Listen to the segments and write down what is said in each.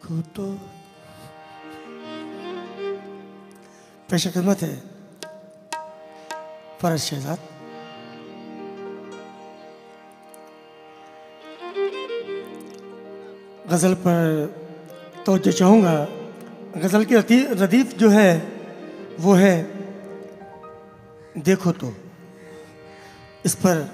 देखो तो पेश खिदमत है फरज गज़ल पर तो जो चाहूँगा गज़ल की रदीफ जो है वो है देखो तो इस पर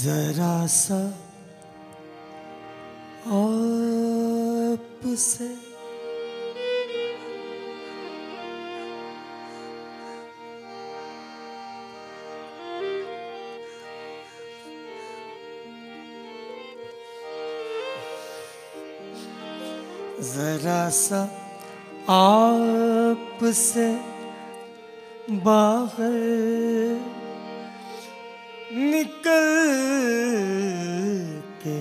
जरा सा आपसे जरा सा आप से बाहर निकल के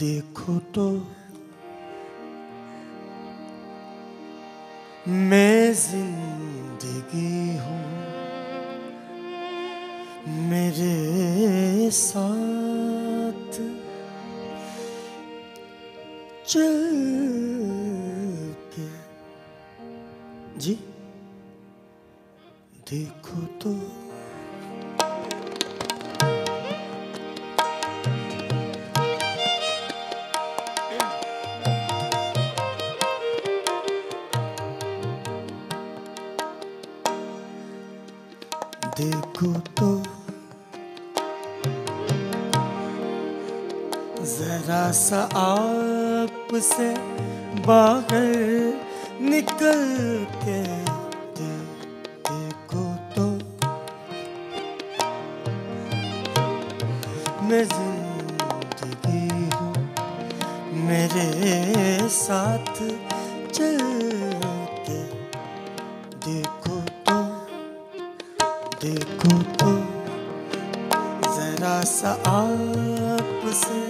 देखो तो। मैं ज़िंदगी हूँ मेरे साथ। चल के। जी देखो। सा आपसे बाहर निकल के दे, देखो तो। मैं ज़िंदगी हूँ मेरे साथ चल के देखो तो देखो तो। जरा सा आपसे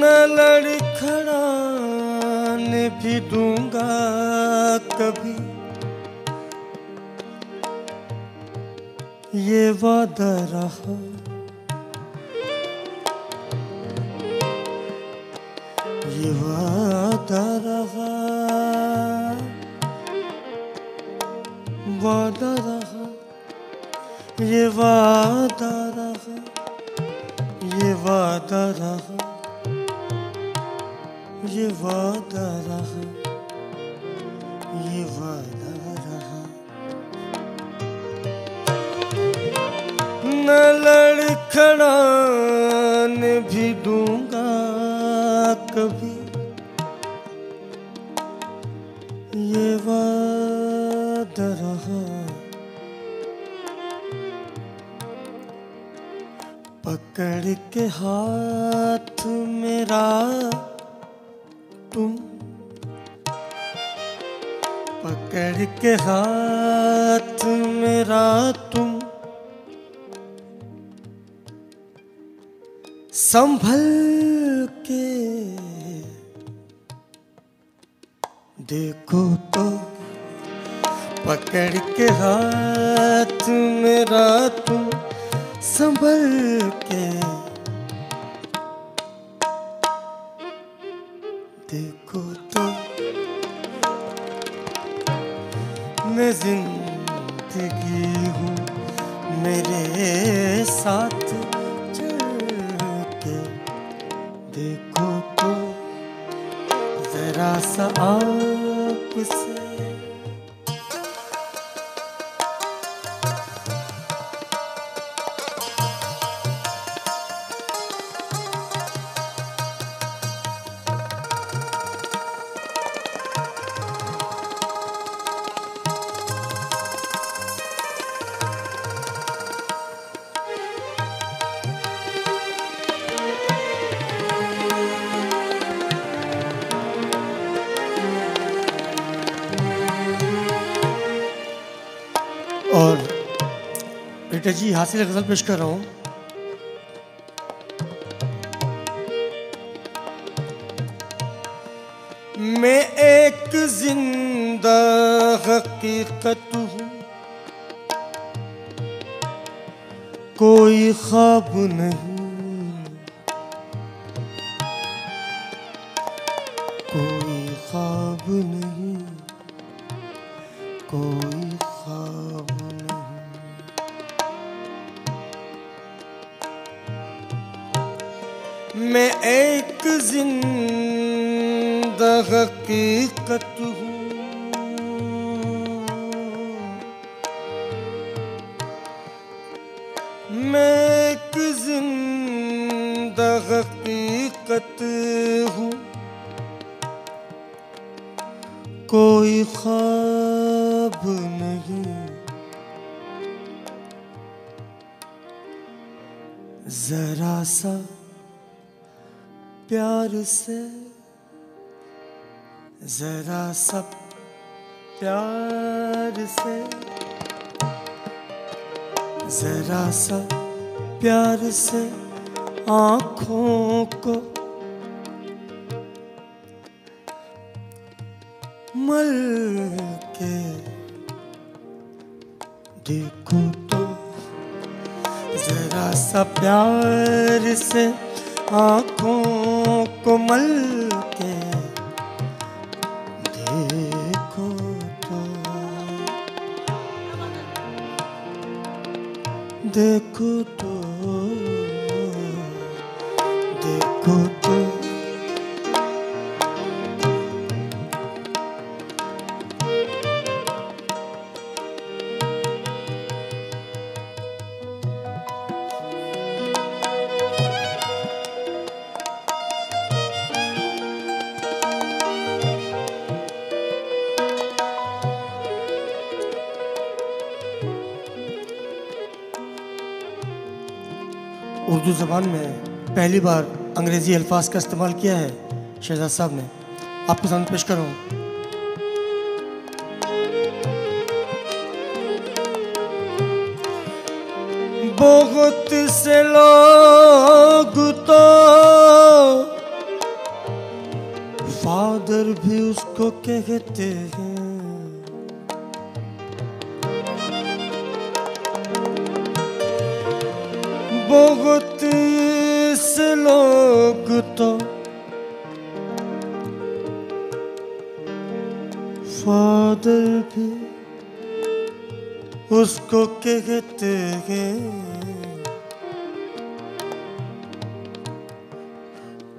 न लड़खड़ाने भी दूँगा कभी। ये वादा रहा। ये वादा रहा। वादा रहा। ये वादा रहा। ये वादा रहा। ये वादा रहा, ये वादा रहा। न लड़खड़ाने भी दूँगा कभी। ये वादा रहा। पकड़ के हाथ मेरा तुम पकड़ के हाथ मेरा तुम संभल के देखो तो पकड़ के हाथ मेरा तुम संभल के देखो तो जरा सा आपसे जी हासिल गज़ल पेश कर रहा हूँ। मैं एक ज़िंदा हकीकत हूँ। कोई ख्वाब नहीं। कोई ख्वाब नहीं। कोई ख्वाब नहीं। मैं एक ज़िंदा हकीकत हूँ। मैं एक ज़िंदा हकीकत हूँ। कोई ख्वाब नहीं। जरा सा प्यार से, जरा सा प्यार से, जरा सा प्यार से आँखों को मल के देखो तो जरा सा प्यार से आँखों को मल के देखो तो। देखो तो। उर्दू ज़बान में पहली बार अंग्रेज़ी अल्फाज का इस्तेमाल किया है, शहजाद साहब ने। आपके सामने पेश करूँ? बहुत से लोग तो फादर भी उसको कहते हैं। बहुत लोग तो। फादर भी उसको कहते हैं,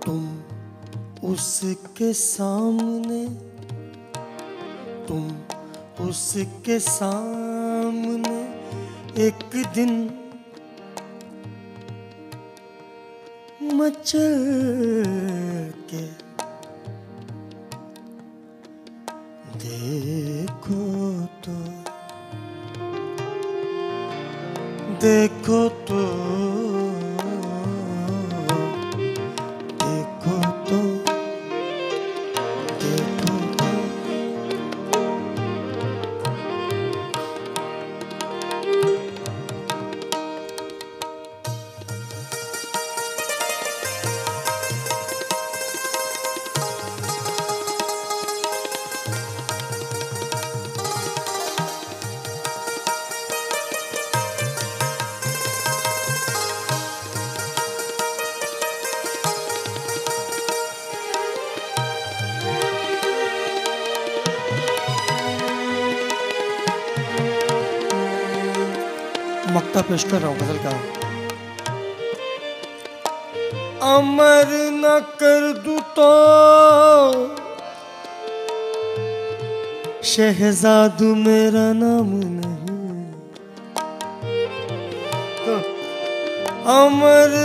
तुम उसके सामने, तुम उसके सामने एक दिन मचल के देखो तो देखो तो। मक्ता पेश कर रहा हूँ गज़ल का अमर न कर दू तो। शहजादू मेरा नाम नहीं। अमर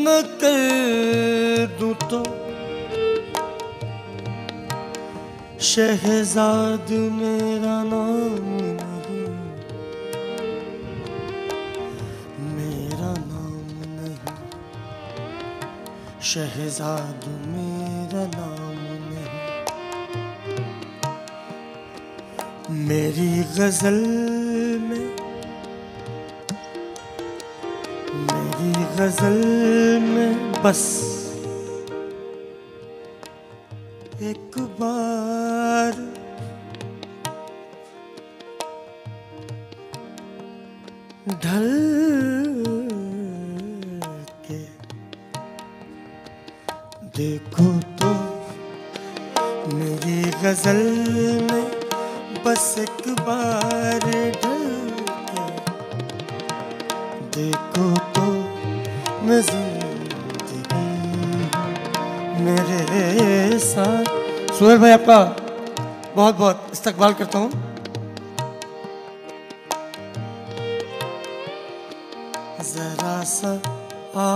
न कर दू तो। शहजाद मेरा नाम शहजाद मेरा नाम नहीं मेरी गज़ल में मेरी गज़ल में बस एक बार ढल देखो तो मेरी गज़ल में बस एक बार देखो तो मेरे साथ। सुहेल भाई, आपका बहुत बहुत इस्तकबाल करता हूँ। जरा सा आ